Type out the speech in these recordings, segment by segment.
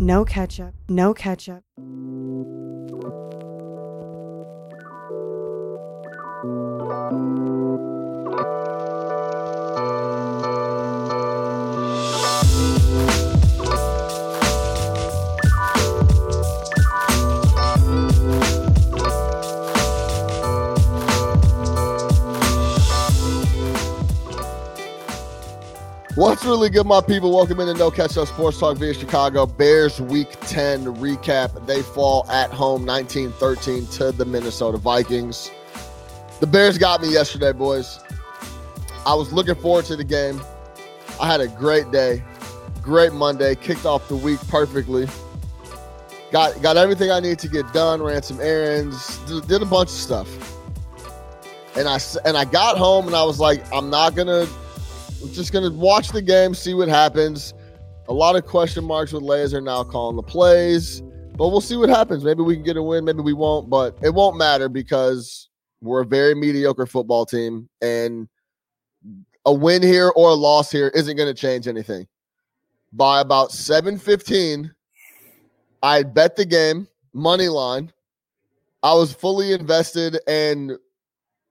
no ketchup, no ketchup. What's really good, my people? Welcome into No Catch Up Sports Talk via Chicago. Bears Week 10 recap. They fall at home 19 13 to the Minnesota Vikings. The Bears got me yesterday, boys. I was looking forward to the game. I had a great day, great Monday, kicked off the week perfectly. Got got everything I need to get done, ran some errands, did a bunch of stuff. And I and I got home and I was like, I'm not gonna I'm just gonna watch the game, see what happens. A lot of question marks with Lazor now calling the plays, but we'll see what happens. Maybe we can get a win, maybe we won't, but it won't matter because we're a very mediocre football team, and a win here or a loss here isn't going to change anything. By about 7:15, I bet the game money line. I was fully invested and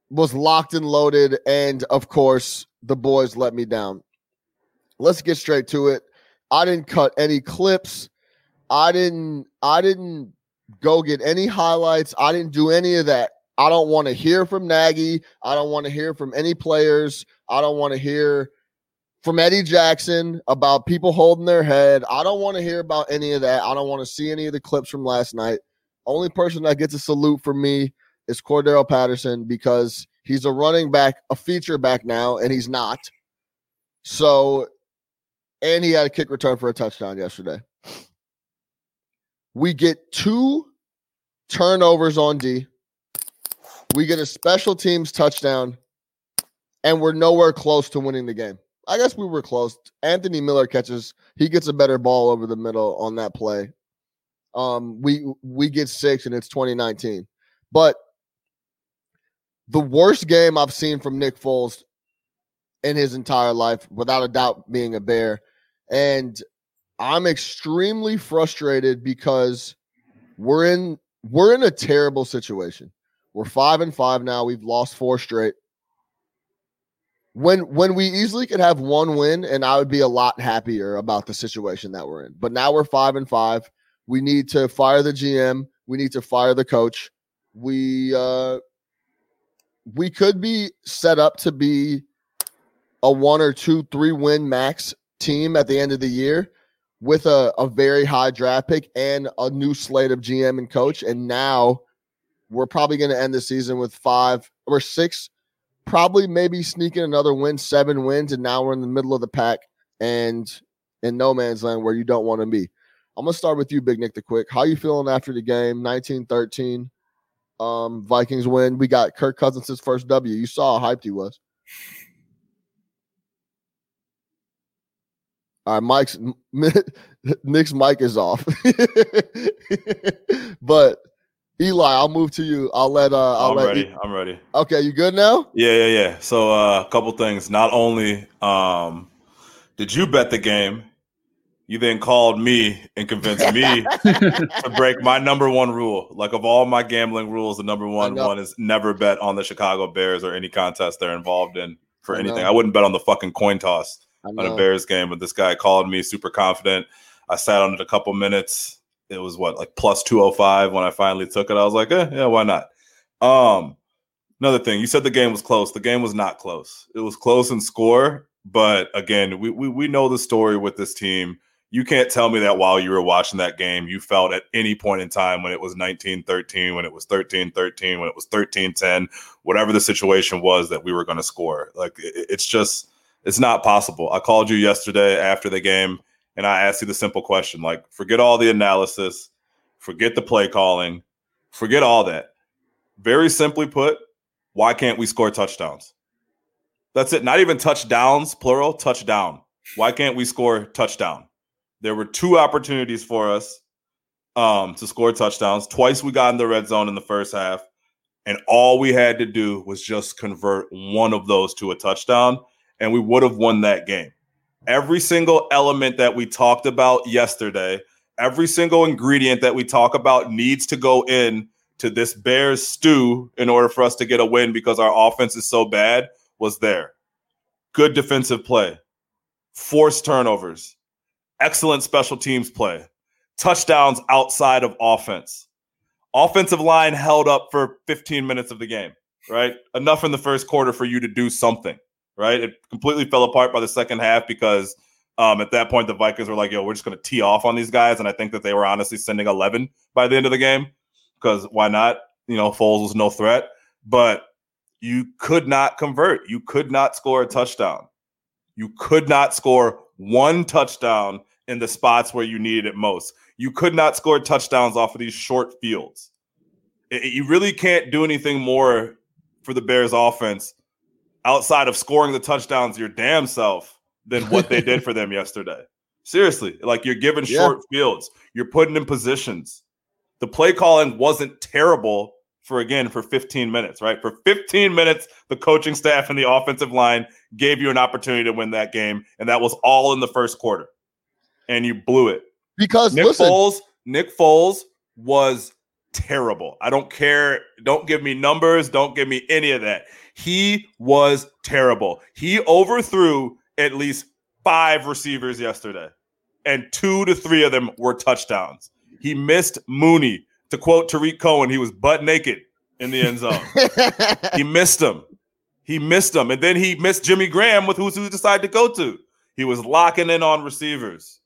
was locked and loaded, and of course, the boys let me down. Let's get straight to it. I didn't cut any clips. I didn't I didn't go get any highlights. I didn't do any of that. I don't want to hear from Nagy. I don't want to hear from any players. I don't want to hear from Eddie Jackson about people holding their head. I don't want to hear about any of that. I don't want to see any of the clips from last night. Only person that gets a salute from me is Cordarrelle Patterson because he's a running back, a feature back now, and he's not. So, and he had a kick return for a touchdown yesterday. We get two turnovers on D. We get a special teams touchdown, and we're nowhere close to winning the game. I guess we were close. Anthony Miller catches, he gets a better ball over the middle on that play. Um, we we get six and it's 2019. But the worst game I've seen from Nick Foles in his entire life, without a doubt, being a Bear. And I'm extremely frustrated because we're in we're in a terrible situation. We're five and five now. We've lost four straight. When when we easily could have one win, and I would be a lot happier about the situation that we're in. But now we're five and five. We need to fire the GM. We need to fire the coach. We uh we could be set up to be a one or two, three win max team at the end of the year with a, a very high draft pick and a new slate of GM and coach. And now we're probably going to end the season with five or six, probably maybe sneaking another win, seven wins. And now we're in the middle of the pack and in no man's land where you don't want to be. I'm going to start with you, Big Nick, the quick. How you feeling after the game? 19 13 um, Vikings win. We got Kirk Cousins' first W. You saw how hyped he was. All right, Mike's Nick's mic is off. but Eli, I'll move to you. I'll let uh I'll I'm let ready. I'm ready. Okay, you good now? Yeah, yeah, yeah. So uh, a couple things. Not only um did you bet the game, you then called me and convinced me to break my number one rule. Like of all my gambling rules, the number one one is never bet on the Chicago Bears or any contest they're involved in for I anything. know. I wouldn't bet on the fucking coin toss on a. Bears game, but this guy called me super confident. I sat on it a couple minutes. It was what like plus 205 when I finally took it. I was like, eh, yeah, why not? Um, another thing, you said the game was close. The game was not close. It was close in score, but again, we we, we know the story with this team. You can't tell me that while you were watching that game, you felt at any point in time when it was 19 13, when it was 13 13, when it was 13 10, whatever the situation was that we were going to score. Like it's just, it's not possible. I called you yesterday after the game and I asked you the simple question like, forget all the analysis, forget the play calling, forget all that. Very simply put, why can't we score touchdowns? That's it. Not even touchdowns, plural, touchdown. Why can't we score touchdown? There were two opportunities for us um, to score touchdowns. Twice we got in the red zone in the first half, and all we had to do was just convert one of those to a touchdown, and we would have won that game. Every single element that we talked about yesterday, every single ingredient that we talk about needs to go in to this Bears stew in order for us to get a win because our offense is so bad was there. Good defensive play, forced turnovers, excellent special teams play, touchdowns outside of offense. Offensive line held up for 15 minutes of the game, right? Enough in the first quarter for you to do something, right? It completely fell apart by the second half because um, at that point the Vikings were like, yo, we're just going to tee off on these guys. And I think that they were honestly sending 11 by the end of the game because why not? You know, Foles was no threat, but you could not convert. You could not score a touchdown. You could not score one touchdown in the spots where you needed it most. You could not score touchdowns off of these short fields. It, you really can't do anything more for the Bears offense outside of scoring the touchdowns your damn self than what they did for them yesterday. Seriously, like you're giving yeah. short fields, you're putting in positions. The play calling wasn't terrible for again for 15 minutes, right? For 15 minutes, the coaching staff and the offensive line gave you an opportunity to win that game, and that was all in the first quarter. And you blew it. Because Nick listen, Foles, Nick Foles was terrible. I don't care. Don't give me numbers. Don't give me any of that. He was terrible. He overthrew at least five receivers yesterday, and two to three of them were touchdowns. He missed Mooney to quote Tarik Cohen, he was butt naked in the end zone. he missed him. He missed him. And then he missed Jimmy Graham with who's who decided to go to. He was locking in on receivers.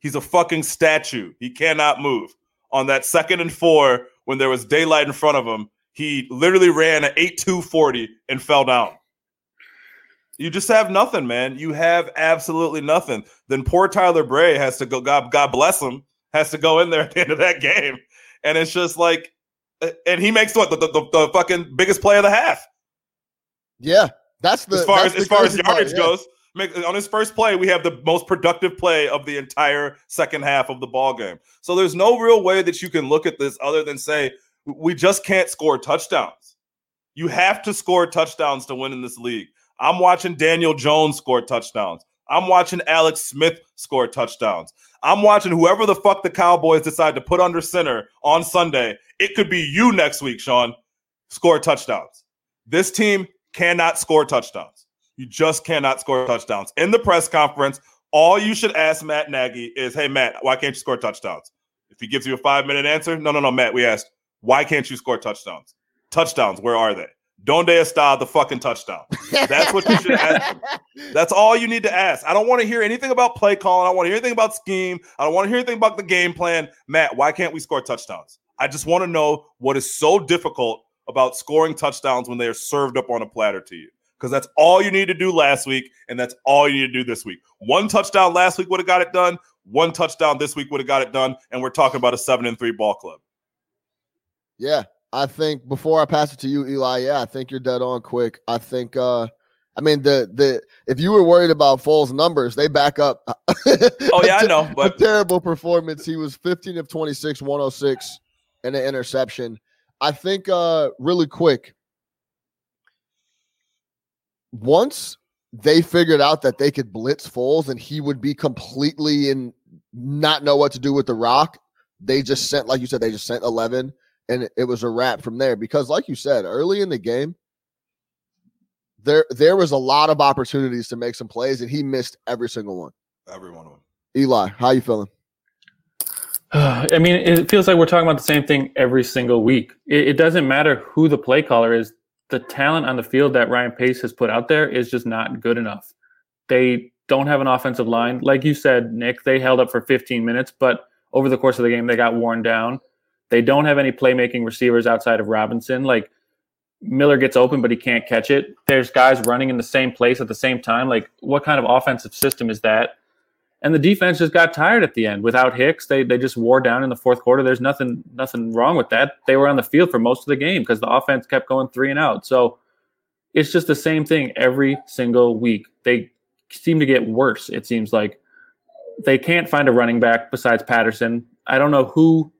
He's a fucking statue. He cannot move. On that second and four, when there was daylight in front of him, he literally ran an 8 2 40 and fell down. You just have nothing, man. You have absolutely nothing. Then poor Tyler Bray has to go, God, God bless him, has to go in there at the end of that game and it's just like, uh, and he makes what the, the, the, the fucking biggest play of the half. Yeah, that's the as far as as far as yardage part, yeah. goes. On his first play, we have the most productive play of the entire second half of the ball game. So there's no real way that you can look at this other than say we just can't score touchdowns. You have to score touchdowns to win in this league. I'm watching Daniel Jones score touchdowns. I'm watching Alex Smith score touchdowns. I'm watching whoever the fuck the Cowboys decide to put under center on Sunday. It could be you next week, Sean. Score touchdowns. This team cannot score touchdowns. You just cannot score touchdowns. In the press conference, all you should ask Matt Nagy is, hey, Matt, why can't you score touchdowns? If he gives you a five minute answer, no, no, no, Matt, we asked, why can't you score touchdowns? Touchdowns, where are they? Donde está the fucking touchdown? That's what you should ask. That's all you need to ask. I don't want to hear anything about play calling. I want to hear anything about scheme. I don't want to hear anything about the game plan. Matt, why can't we score touchdowns? I just want to know what is so difficult about scoring touchdowns when they are served up on a platter to you. Because that's all you need to do last week, and that's all you need to do this week. One touchdown last week would have got it done. One touchdown this week would have got it done. And we're talking about a seven and three ball club. Yeah, I think before I pass it to you, Eli, yeah, I think you're dead on quick. I think uh I mean the the if you were worried about Foles' numbers, they back up. oh yeah, I know, but a terrible performance. He was 15 of 26, 106, and an interception. I think uh really quick. Once they figured out that they could blitz Foles and he would be completely in not know what to do with the rock, they just sent, like you said, they just sent 11 and it was a wrap from there. Because, like you said, early in the game, there there was a lot of opportunities to make some plays, and he missed every single one. Every one of them. Eli, how you feeling? I mean, it feels like we're talking about the same thing every single week. It, it, doesn't matter who the play caller is. The talent on the field that Ryan Pace has put out there is just not good enough. They don't have an offensive line. Like you said, Nick, they held up for 15 minutes, but over the course of the game, they got worn down. They don't have any playmaking receivers outside of Robinson. Like Miller gets open, but he can't catch it. There's guys running in the same place at the same time. Like, what kind of offensive system is that? And the defense just got tired at the end. Without Hicks, they they just wore down in the fourth quarter. There's nothing nothing wrong with that. They were on the field for most of the game because the offense kept going three and out. So it's just the same thing every single week. They seem to get worse. It seems like they can't find a running back besides Patterson. I don't know who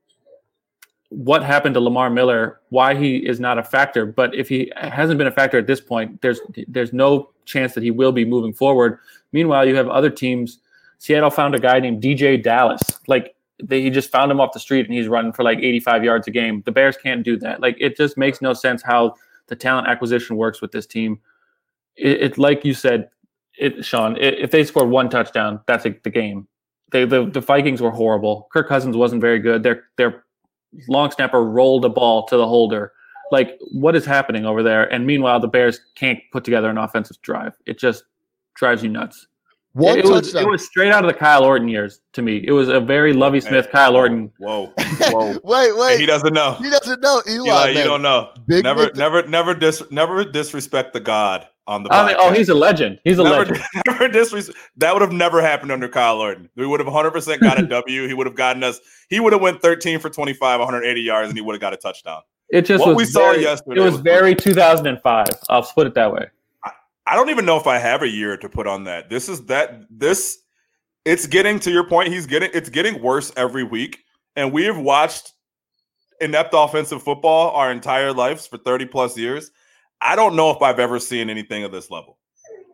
what happened to Lamar Miller, why he is not a factor. But if he hasn't been a factor at this point, there's there's no chance that he will be moving forward. Meanwhile, you have other teams. Seattle found a guy named DeeJay Dallas. Like they, he just found him off the street and he's running for like 85 yards a game. The Bears can't do that. Like it just makes no sense how the talent acquisition works with this team. It, it like you said, it Sean. It, if they scored one touchdown, that's a, the game. They, the the Vikings were horrible. Kirk Cousins wasn't very good. Their their long snapper rolled a ball to the holder. Like what is happening over there? And meanwhile, the Bears can't put together an offensive drive. It just drives you nuts. One it, it was, it was straight out of the Kyle Orton years to me. It was a very Lovie Smith, Kyle Orton. Whoa, whoa. wait, wait. he doesn't know. He doesn't know. Eli, Eli, you don't know. Big never, Nick- never, never dis, never disrespect the God on the. I mean, oh, he's a legend. He's a never, legend. never disrespect. That would have never happened under Kyle Orton. We would have 100 percent got a W. He would have gotten us. He would have went 13 for 25, 180 yards, and he would have got a touchdown. It just What was we saw very- yesterday It was was very 2005. I'll put it that way. I don't even know if I have a year to put on that. This is that this it's getting to your point. He's getting it's getting worse every week. And we have watched inept offensive football our entire lives for 30 plus years. I don't know if I've ever seen anything of this level.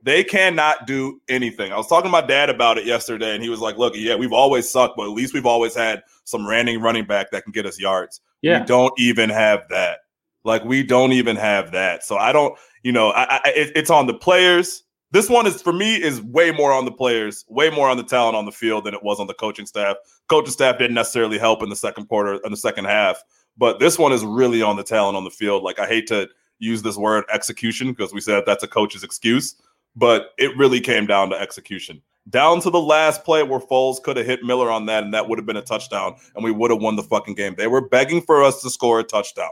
They cannot do anything. I was talking to my dad about it yesterday, and he was like, Look, yeah, we've always sucked, but at least we've always had some ranting running back that can get us yards. Yeah. We don't even have that. Like we don't even have that. So I don't, you know, I, I it, it's on the players. This one is for me is way more on the players, way more on the talent on the field than it was on the coaching staff. Coaching staff didn't necessarily help in the second quarter, in the second half, but this one is really on the talent on the field. Like I hate to use this word execution because we said that's a coach's excuse, but it really came down to execution. Down to the last play where Foles could have hit Miller on that, and that would have been a touchdown, and we would have won the fucking game. They were begging for us to score a touchdown.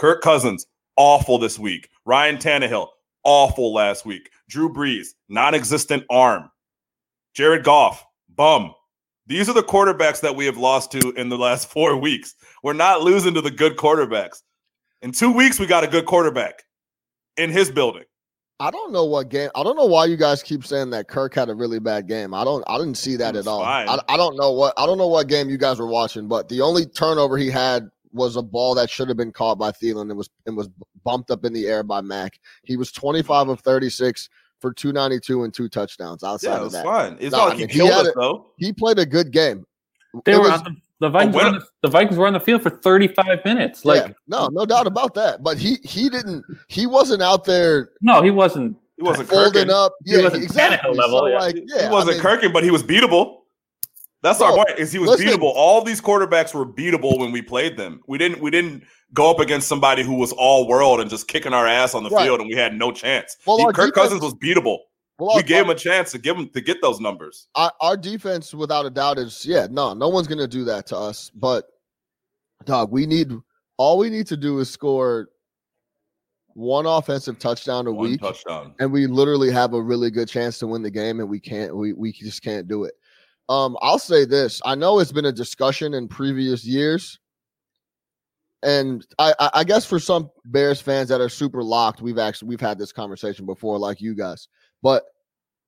Kirk Cousins, awful this week. Ryan Tannehill, awful last week. Drew Brees, non existent arm. Jared Goff, bum. These are the quarterbacks that we have lost to in the last four weeks. We're not losing to the good quarterbacks. In two weeks, we got a good quarterback in his building. I don't know what game. I don't know why you guys keep saying that Kirk had a really bad game. I don't. I didn't see that at all. I, I don't know what. I don't know what game you guys were watching, but the only turnover he had was a ball that should have been caught by Thielen and was and was bumped up in the air by Mack. He was 25 of 36 for 292 and two touchdowns. Outside Yeah, it of was that, fine. It's No, not like he mean, he killed had us, it- though. he played a good game. They It were was- on the, the Vikings. were on the, the Vikings were on the field for 35 minutes. Like yeah, no, no doubt about that. But he he didn't. He wasn't out there no, he wasn't. He wasn't folding Kirkin. up. He Yeah, wasn't exactly. Tannehill level, So, yeah. like, yeah, he wasn't I mean, Kirkin, but he was beatable. That's our point. Is he was listen. beatable. All these quarterbacks were beatable when we played them. We didn't. We didn't go up against somebody who was all world and just kicking our ass on the Right. field, and we had no chance. Well, He- Kirk defense- Cousins was beatable. well, we our- gave him a chance to give him to get those numbers. our, our defense, without a doubt, is yeah. No, no one's gonna do that to us. But dog, we need all we need to do is score one offensive touchdown a One week, touchdown. and we literally have a really good chance to win the game. And we can't. We we just can't do it. Um, I'll say this. I know it's been a discussion in previous years. And I, I, guess for some Bears fans that are super locked, we've actually we've had this conversation before, like you guys. But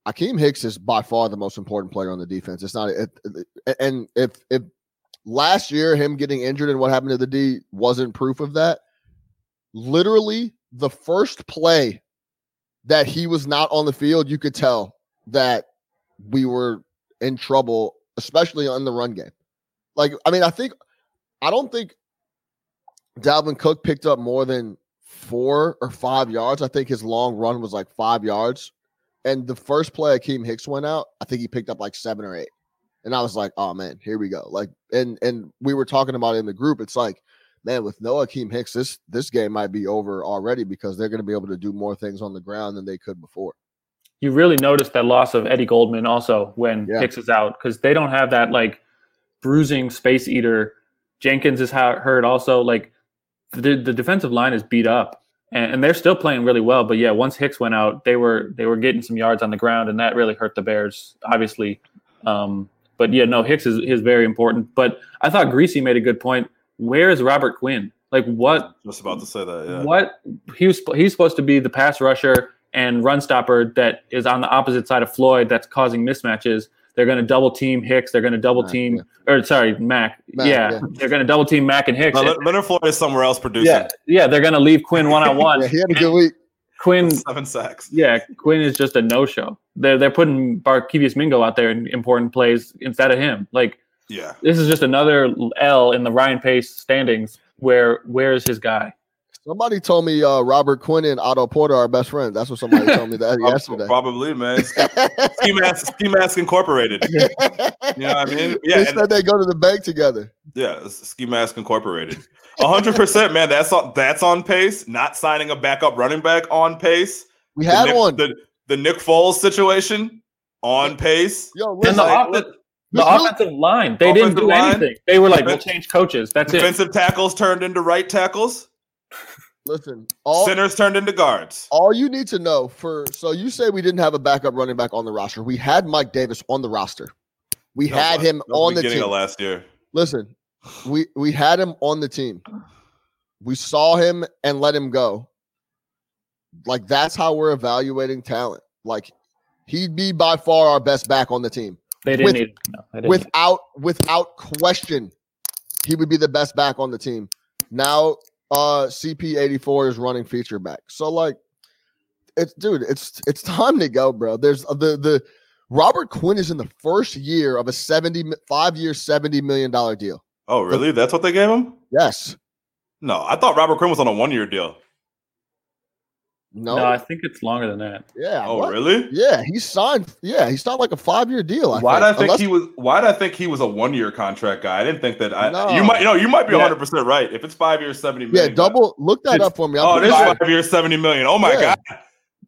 Akiem Hicks is by far the most important player on the defense. It's not, it, it- and if if last year him getting injured and what happened to the D wasn't proof of that, literally the first play that he was not on the field, you could tell that we were in trouble, especially on the run game. Like, I mean, I think I don't think Dalvin Cook picked up more than four or five yards. I think his long run was like five yards. And the first play Akiem Hicks went out, I think he picked up like seven or eight. And I was like, oh man, here we go. Like, and and we were talking about it in the group. It's like, man, with no Akiem Hicks, this this game might be over already because they're going to be able to do more things on the ground than they could before. You really notice that loss of Eddie Goldman also when Yeah. Hicks is out because they don't have that like bruising space eater. Jenkins is ha- hurt also. Like the the defensive line is beat up and, and they're still playing really well. But yeah, once Hicks went out, they were they were getting some yards on the ground and that really hurt the Bears obviously. Um, but yeah, no, Hicks is is very important. But I thought Greasy made a good point. Where is Robert Quinn? Like what Just about to say that. Yeah. what he was he's supposed to be the pass rusher and run stopper that is on the opposite side of Floyd that's causing mismatches. They're going to double team Hicks. They're going to double Mack, team, or sorry, Mack. Mack, yeah, yeah. they're going to double team Mack and Hicks. No, Le- Leonard Floyd is somewhere else producing. yeah, yeah, they're going to leave Quinn one on one. Yeah, he had a good week. Quinn, Seven sacks. yeah, Quinn is just a no show. They're they're putting Barkevious Mingo out there in important plays instead of him. Like Yeah. This is just another L in the Ryan Pace standings. Where where is his guy? Somebody told me uh, Robert Quinn and Otto Porter are best friends. That's what somebody told me that yesterday. Probably, man. Ski Mask, Ski Mask Incorporated. You know what I mean? Yeah. they and- said they go to the bank together. Yeah, it's Ski Mask Incorporated. hundred percent, man. That's on that's on pace. Not signing a backup running back on pace. We The had Nick, one. The, the Nick Foles situation on pace. Yo, And listen, the, like, off- the offensive line, they didn't do line? anything. They were like, we'll change coaches. That's it. Defensive tackles turned into right tackles. Listen. All, Centers turned into guards. all you need to know for so you say we didn't have a backup running back on the roster. We had Mike Davis on the roster. We That had him that was on the team. of last year. Listen, we we had him on the team. We saw him and let him go. Like that's how we're evaluating talent. Like he'd be by far our best back on the team. They didn't with- need. No, they didn't. Without without question, he would be the best back on the team. Now uh CP84 is running feature back. So like it's dude, it's it's time to go, bro. There's uh, the the Robert Quinn is in the first year of a 75 year 70 million dollar deal. Oh, really? That's what they gave him? Yes. No, I thought Robert Quinn was on a one-year deal. No. no, I think it's longer than that. yeah. Oh, what? really? Yeah, he signed. Yeah, he signed like a five year deal. I Why did I think Unless- he was? Why did I think he was a one-year contract guy? I didn't think that. I, No. You might, you know, you might be Yeah. 100 percent right. If it's five years, seventy million. Yeah, double. Look that up for me. I'm Oh, it pretty is five years, 70 million. Oh my Yeah. god.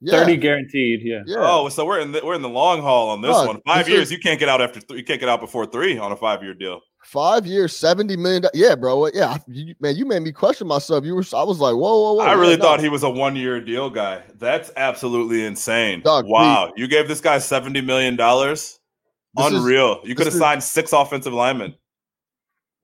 Yeah, Thirty guaranteed. Yeah. Yeah. Oh, so we're in the, we're in the long haul on this No, one. Five years, is- you can't get out after th- you can't get out before three on a five-year deal. Five years, seventy million. Yeah, bro. Yeah, you, man, you made me question myself. You were. I was like, whoa, whoa, whoa. I really no. thought he was a one-year deal guy. That's absolutely insane. Doug, wow, you gave this guy 70 million dollars. This is Unreal. you could have is- signed six offensive linemen.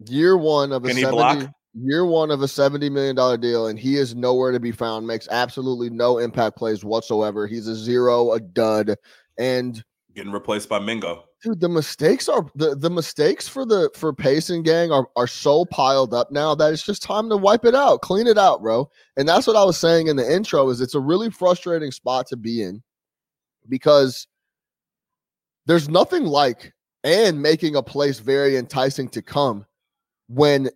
year one of a Can he 70, block? year one of a seventy million dollar deal, and he is nowhere to be found. Makes absolutely no impact plays whatsoever. He's a zero, a dud, and Getting replaced by Mingo. dude, the mistakes are the the mistakes for the for and gang are are so piled up now that it's just time to wipe it out, clean it out, bro. And that's what I was saying in the intro. Is it's a really frustrating spot to be in because there's nothing like and making a place very enticing to come when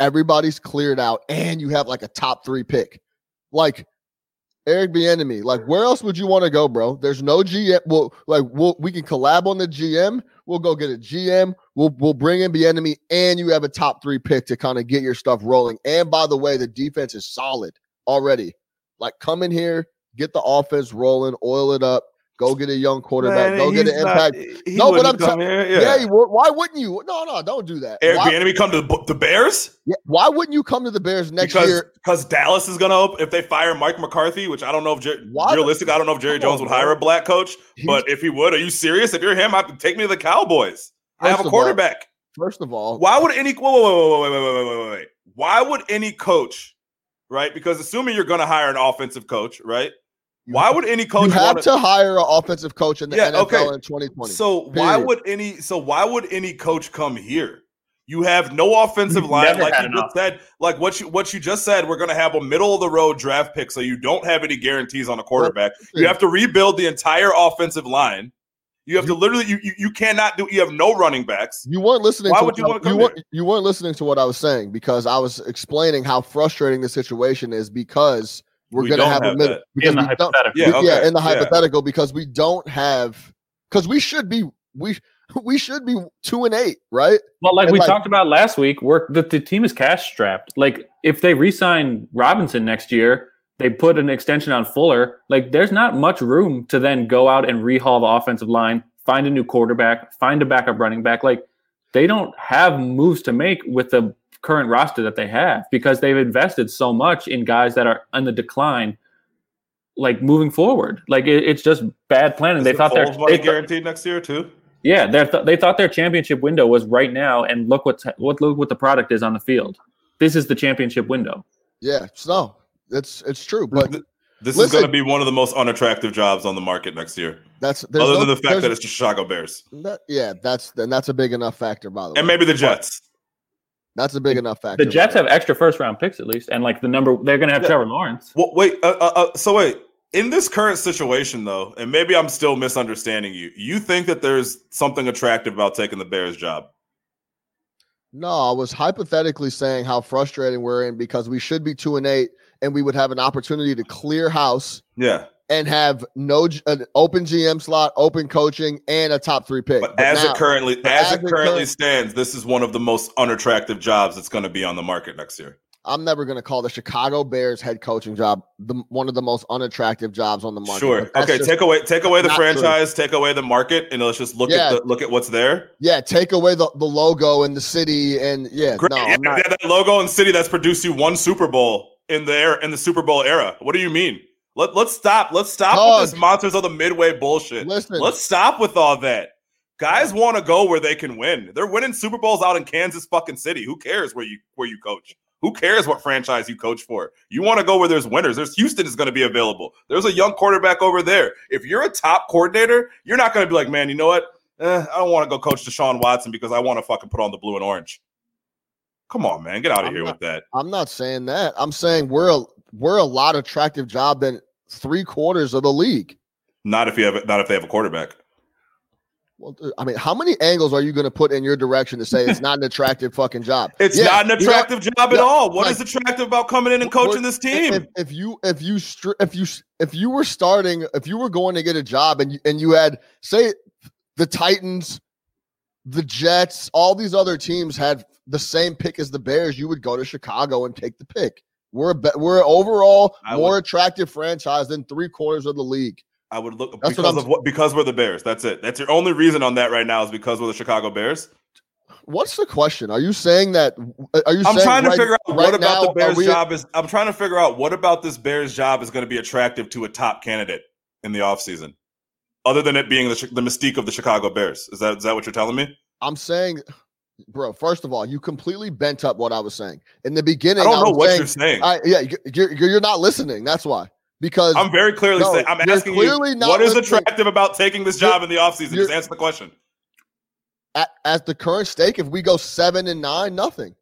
everybody's cleared out and you have like a top three pick. Like Eric Bieniemy, like where else would you want to go, bro? There's no GM. Well, like we'll, we can collab on the GM. We'll go get a GM. We'll we'll bring in Bieniemy, and you have a top three pick to kind of get your stuff rolling. And by the way, the defense is solid already. Like come in here, get the offense rolling, oil it up, go get a young quarterback, Man, go get an not- impact. he No, but I'm here. Yeah, Yeah. you would. why wouldn't you? No, no, don't do that. Eric Bieniemy come to the, the Bears yeah, why wouldn't you come to the Bears next because year? because Dallas is gonna op- if they fire Mike McCarthy, which I don't know if Jer- realistic. I don't know if Jerry Jones on, would hire a black coach, He's- but if he would, are you serious? If you're him, I take me to the Cowboys. I have a of all, quarterback. First of all, Why would any whoa, whoa, whoa, whoa, wait, wait, wait, wait, wait. Why would any coach, right? Because assuming you're going to hire an offensive coach, right? Why would any coach you have want to hire an offensive coach in the Yeah, NFL okay. in 2020. So why would any? So why would any coach come here? You have no offensive We've line, never like you just said. Like what you what you just said. We're going to have a middle of the road draft pick, so you don't have any guarantees on a quarterback. You have to rebuild the entire offensive line. You have to literally you you, you cannot do. You have no running backs. You weren't listening. Why to would you I- wanna come you weren't, you weren't listening to what I was saying because I was explaining how frustrating the situation is because we're We going to don't have, a have middle that. because In the we don't, hypothetical. Yeah, we- yeah, in the yeah. hypothetical because we don't have because we should be we we should be two and eight, right? Well, like And, we like- talked about last week, we're, the, the team is cash strapped. Like if they re-sign Robinson next year, they put an extension on Fuller. Like there's not much room to then go out and rehaul the offensive line, find a new quarterback, find a backup running back. Like they don't have moves to make with the current roster that they have because they've invested so much in guys that are on the decline. Like moving forward, like it, it's just bad planning. Is they the thought their Foles money they thought- guaranteed next year too. yeah, they th- they thought their championship window was right now, and look what's what look what the product is on the field. This is the championship window. Yeah, so it's it's true, but Th- This is going to be one of the most unattractive jobs on the market next year, that's other no- than the fact that it's the Chicago Bears that, yeah, that's then that's a big enough factor. By the way, and maybe the Jets. That's a big enough factor. The Jets by have extra first round picks at least, and like the number they're going to have Yeah. Trevor Lawrence. Well, wait. Uh, uh, uh, so wait. In this current situation, though, and maybe I'm still misunderstanding you. You think that there's something attractive about taking the Bears job? No, I was hypothetically saying how frustrating we're in because we should be two and eight, and we would have an opportunity to clear house Yeah. And have no an open GM slot, open coaching, and a top three pick. But, as now- it currently as, as it it currently current- stands, this is one of the most unattractive jobs that's going to be on the market next year. I'm never going to call the Chicago Bears head coaching job the one of the most unattractive jobs on the market. Sure. Okay. just- Take away take away the not true. franchise, take away the market, and let's just look Yeah. at the, look at what's there. yeah, take away the, the logo and the city, and yeah, Great. no, yeah, I'm not. yeah, that logo and city that's produced you one Super Bowl in the era, in the Super Bowl era. What do you mean? Let let's stop. Let's stop Dog. with this monsters of the midway bullshit. Listen, Let's stop with all that. Guys want to go where they can win. They're winning Super Bowls out in Kansas fucking City. Who cares where you where you coach? Who cares what franchise you coach for? You want to go where there's winners. There's Houston is going to be available. There's a young quarterback over there. If you're a top coordinator, you're not going to be like, man, you know what? Eh, I don't want to go coach Deshaun Watson because I want to fucking put on the blue and orange. Come on, man, get out of I'm here not- with that. I'm not saying that. I'm saying we're a, we're a lot attractive job than three quarters of the league. Not if you have not if they have a quarterback. Well, I mean, how many angles are you going to put in your direction to say it's not an attractive fucking job? It's Yeah, not an you know- attractive job at all. What is like- attractive about coming in and coaching this team? If, if you if you if you if you were starting if you were going to get a job and you, and you had say the Titans, the Jets, all these other teams had the same pick as the Bears, you would go to Chicago and take the pick. We're a we're overall I more would- attractive franchise than three quarters of the league. I would look That's what because I'm- of what because we're the Bears. That's it. That's your only reason on that right now is because we're the Chicago Bears. What's the question? Are you saying that? Are you? I'm trying to right- figure out right what about now, the Bears we- job is I'm trying to figure out what about this Bears job is going to be attractive to a top candidate in the offseason. Other than it being the, the mystique of the Chicago Bears. Is that is that what you're telling me? I'm saying, bro. First of all, you completely bent up what I was saying in the beginning. I don't know was what saying, you're saying. I, yeah, you- you're, you're you're not listening. That's why. Because I'm very clearly No, saying I'm you're asking you clearly not what is listening. attractive about taking this You're- job in the offseason? Just answer the question. at, at the current stake, if we go seven and nine, nothing.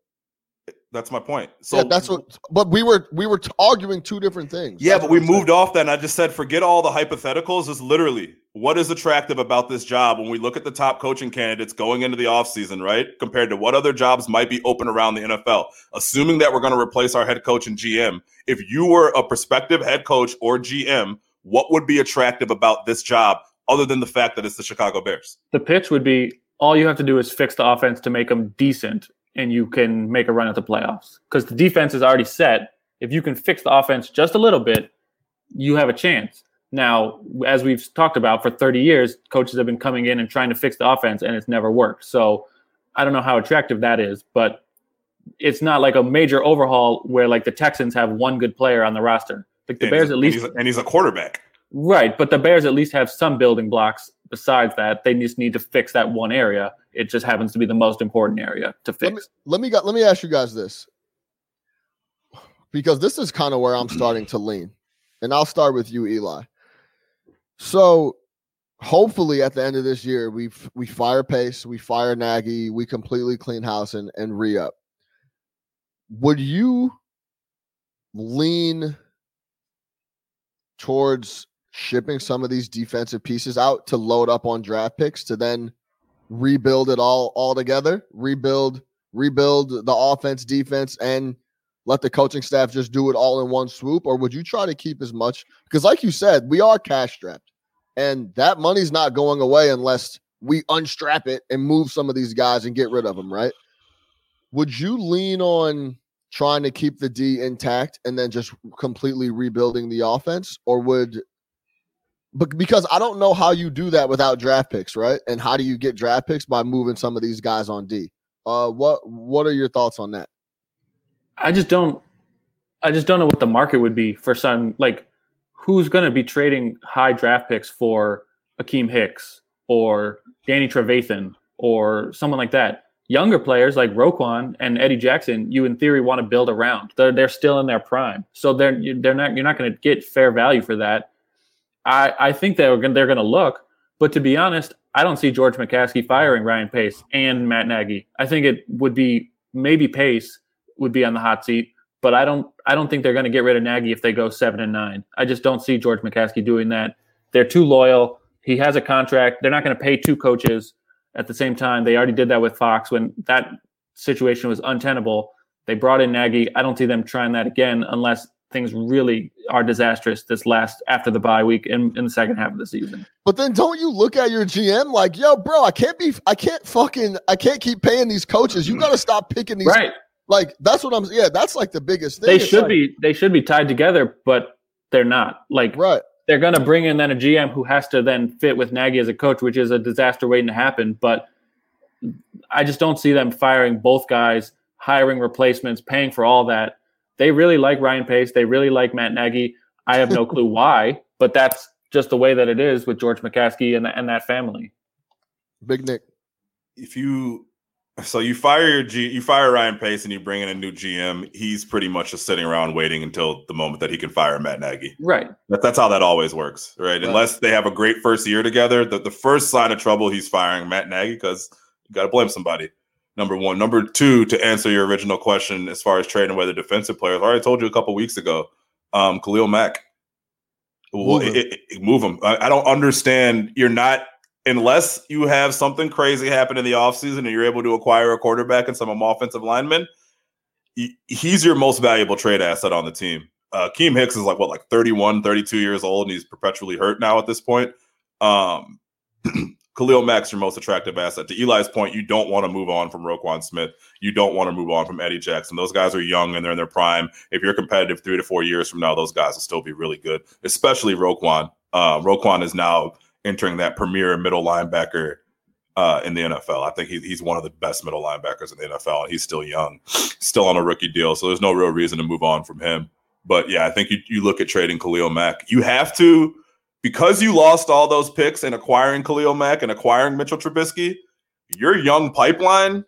That's my point. So So yeah, that's what. But we were we were arguing two different things. Yeah, That's but we I'm saying. moved off that, and I just said, forget all the hypotheticals. Is literally what is attractive about this job when we look at the top coaching candidates going into the offseason, right? Compared to what other jobs might be open around the NFL. Assuming that we're going to replace our head coach and GM, if you were a prospective head coach or GM, what would be attractive about this job other than the fact that it's the Chicago Bears? The pitch would be all you have to do is fix the offense to make them decent, and you can make a run at the playoffs. Because the defense is already set. If you can fix the offense just a little bit, you have a chance. Now, as we've talked about for 30 years, coaches have been coming in and trying to fix the offense, and it's never worked. So I don't know how attractive that is, but it's not like a major overhaul where like the Texans have one good player on the roster. Like the And Bears at least and he's, and he's a quarterback. Right, but the Bears at least have some building blocks besides that. They just need to fix that one area. It just happens to be the most important area to Let fix. me let me let me ask you guys this because this is kind of where I'm starting to lean, and I'll start with you, Eli. So, hopefully, at the end of this year, we we fire Pace, we fire Nagy, we completely clean house and and re up. Would you lean towards shipping some of these defensive pieces out to load up on draft picks to then rebuild it all all together rebuild rebuild the offense defense and let the coaching staff just do it all in one swoop? Or would you try to keep as much? Because like you said we are cash strapped and that money's not going away unless we unstrap it and move some of these guys and get rid of them right? Would you lean on trying to keep the d intact and then just completely rebuilding the offense? Or would but because I don't know how you do that without draft picks, right? And how do you get draft picks by moving some of these guys on D? Uh, what what are your thoughts on that? I just don't. I just don't know what the market would be for some like who's going to be trading high draft picks for Akiem Hicks or Danny Trevathan or someone like that. Younger players like Roquan and Eddie Jackson, you in theory want to build around. They're they're still in their prime, so they're they're not you're not going to get fair value for that. I I think they're gonna, they're going to look, but to be honest, I don't see George McCaskey firing Ryan Pace and Matt Nagy. I think it would be maybe Pace would be on the hot seat, but I don't I don't think they're going to get rid of Nagy if they go seven and nine. I just don't see George McCaskey doing that. They're too loyal. He has a contract. They're not going to pay two coaches at the same time. They already did that with Fox when that situation was untenable. They brought in Nagy. I don't see them trying that again unless things really are disastrous this last after the bye week in, in the second half of the season. But then don't you look at your GM like, yo, bro, I can't be, I can't fucking, I can't keep paying these coaches. You got to stop picking these. Right. Like that's what I'm. Yeah, that's like the biggest thing. They It's should like- be they should be tied together, but they're not. Like right. they're going to bring in then a GM who has to then fit with Nagy as a coach, which is a disaster waiting to happen. But I just don't see them firing both guys, hiring replacements, paying for all that. They really like Ryan Pace. They really like Matt Nagy. I have no clue why, but that's just the way that it is with George McCaskey and, and that family. Big Nick. if you so you fire your G, you fire Ryan Pace and you bring in a new GM, he's pretty much just sitting around waiting until the moment that he can fire Matt Nagy. Right. That, that's how that always works, right? Right. Unless they have a great first year together, the, the first sign of trouble, he's firing Matt Nagy because you got to blame somebody. Number one. Number two, to answer your original question as far as trading away the defensive players, I already told you a couple weeks ago, um, Khalil Mack. Well, Move him. it- it- move him. I, I don't understand. You're not unless you have something crazy happen in the offseason and you're able to acquire a quarterback and some of them offensive linemen, he- he's your most valuable trade asset on the team. Uh, Keem Hicks is like what, like 31, 32 years old, and he's perpetually hurt now at this point. Um, Khalil Mack's your most attractive asset. To Eli's point, you don't want to move on from Roquan Smith. You don't want to move on from Eddie Jackson. Those guys are young and they're in their prime. If you're competitive three to four years from now, those guys will still be really good, especially Roquan. Uh, Roquan is now entering that premier middle linebacker uh, in the NFL. I think he, he's one of the best middle linebackers in the NFL, and he's still young, still on a rookie deal. So there's no real reason to move on from him. But yeah, I think you, you look at trading Khalil Mack. You have to, because you lost all those picks in acquiring Khalil Mack and acquiring Mitchell Trubisky, your young pipeline,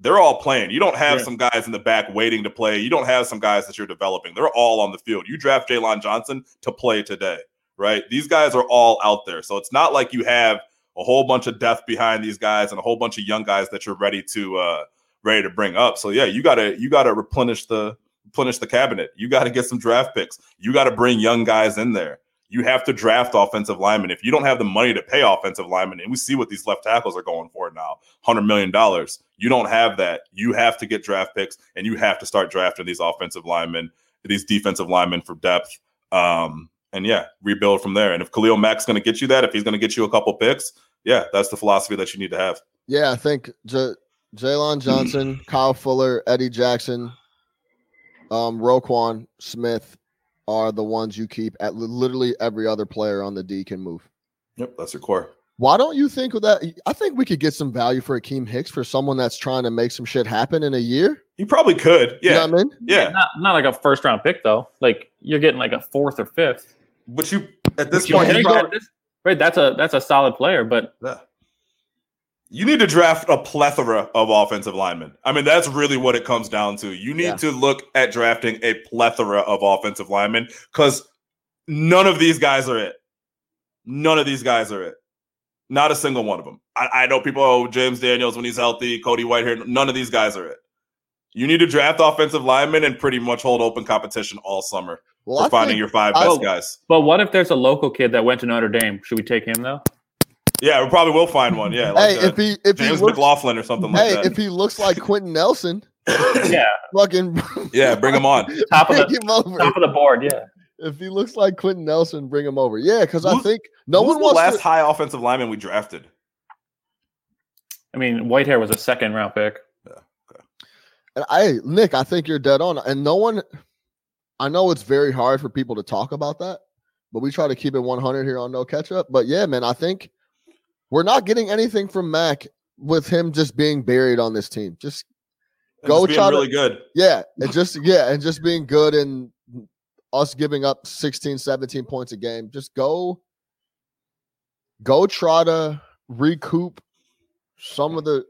they're all playing. You don't have Yeah. some guys in the back waiting to play. You don't have some guys that you're developing. They're all on the field. You draft Jaylon Johnson to play today, right? These guys are all out there. So it's not like you have a whole bunch of depth behind these guys and a whole bunch of young guys that you're ready to uh ready to bring up. So yeah, you gotta you gotta replenish the replenish the cabinet. You gotta get some draft picks. You gotta bring young guys in there. You have to draft offensive linemen. If you don't have the money to pay offensive linemen, and we see what these left tackles are going for now, hundred million dollars. You don't have that. You have to get draft picks, and you have to start drafting these offensive linemen, these defensive linemen for depth. Um, and yeah, rebuild from there. And if Khalil Mack's going to get you that, if he's going to get you a couple picks, yeah, that's the philosophy that you need to have. Yeah, I think J- Jaylon Johnson, Kyle Fuller, Eddie Jackson, um, Roquan Smith are the ones you keep. At literally every other player on the D can move. Yep, that's your core. Why don't you think that? I think we could get some value for Akiem Hicks for someone that's trying to make some shit happen in a year. You probably could. You Yeah, know what I mean? yeah. Not not like a first round pick though. Like you're getting like a fourth or fifth. But you at this Which point, you you, probably- that this- right? That's a that's a solid player, but yeah. You need to draft a plethora of offensive linemen. I mean, that's really what it comes down to. You need Yeah. to look at drafting a plethora of offensive linemen because none of these guys are it. None of these guys are it. Not a single one of them. I, I know people, oh, James Daniels when he's healthy, Cody Whitehair. None of these guys are it. You need to draft offensive linemen and pretty much hold open competition all summer Well, for I finding think, your five I- best guys. but what if there's a local kid that went to Notre Dame? Should we take him though? Yeah, we probably will find one. Yeah, like hey, uh, if he if he James looks, McLaughlin or something hey, like that. if he looks like Quenton Nelson, Yeah, fucking yeah, bring him on. top of the top of the board. Yeah, If he looks like Quenton Nelson, bring him over. Yeah, because I think no Who's one the wants last to. high offensive lineman we drafted? I mean Whitehair was a second round pick. Yeah. Okay. And I, Nick, I think you're dead on. And no one, I know it's very hard for people to talk about that, but we try to keep it 100 here on No Catch Up. But yeah, man, I think we're not getting anything from Mack with him just being buried on this team. Just And Go just try to- really good. yeah, and just yeah, and just being good and us giving up 16, 17 points a game. Just go, go try to recoup some of the.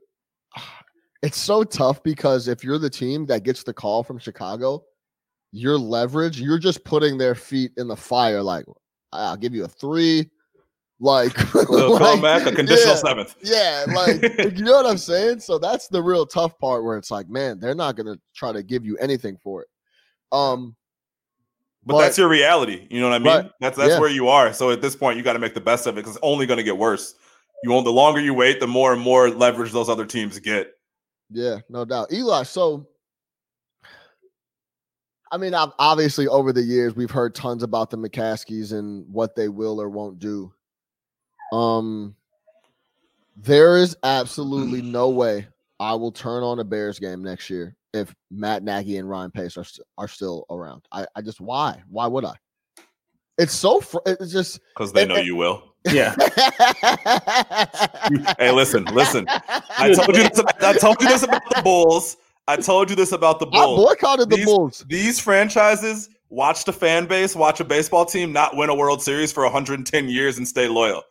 It's so tough because if you're the team that gets the call from Chicago, your leverage, you're just putting their feet in the fire. Like, I'll give you a three. Like, like, come back a conditional yeah. seventh. yeah, like you know what I'm saying? So that's the real tough part where it's like, man, they're not gonna try to give you anything for it. Um But, But- that's your reality. You know what I mean? Right. That's that's Yeah. where you are. So at this point, you got to make the best of it because it's only going to get worse. You won't. The longer you wait, the more and more leverage those other teams get. Yeah, no doubt. Eli, so I mean, ob- obviously over the years we've heard tons about the McCaskeys and what they will or won't do. Um there is absolutely no way I will turn on a Bears game next year if Matt Nagy and Ryan Pace are st- are still around. I, I just why? Why would I? It's so fr- it's just Because they And- know and- you will. Yeah. Hey, listen, listen. I told you this. About, I told you this about the Bulls. I told you this about the Bulls. I Bulls. boycotted the These- Bulls. These franchises watch the fan base, watch a baseball team not win a World Series for 110 years and stay loyal.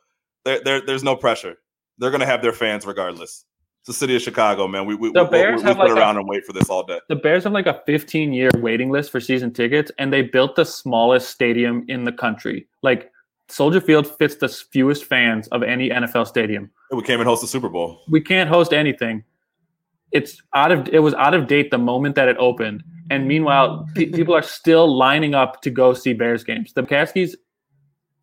There, there, there's no pressure. They're going to have their fans regardless. It's the city of Chicago, man. We we, The we, Bears we, we have put like a- around and wait for this all day. The Bears have like a 15 year waiting list for season tickets, and they built the smallest stadium in the country. Like Soldier Field fits the fewest fans of any NFL stadium. We came and host the Super Bowl. We can't host anything. It's out of it was out of date the moment that it opened, and meanwhile, pe- people are still lining up to go see Bears games. The McCaskeys,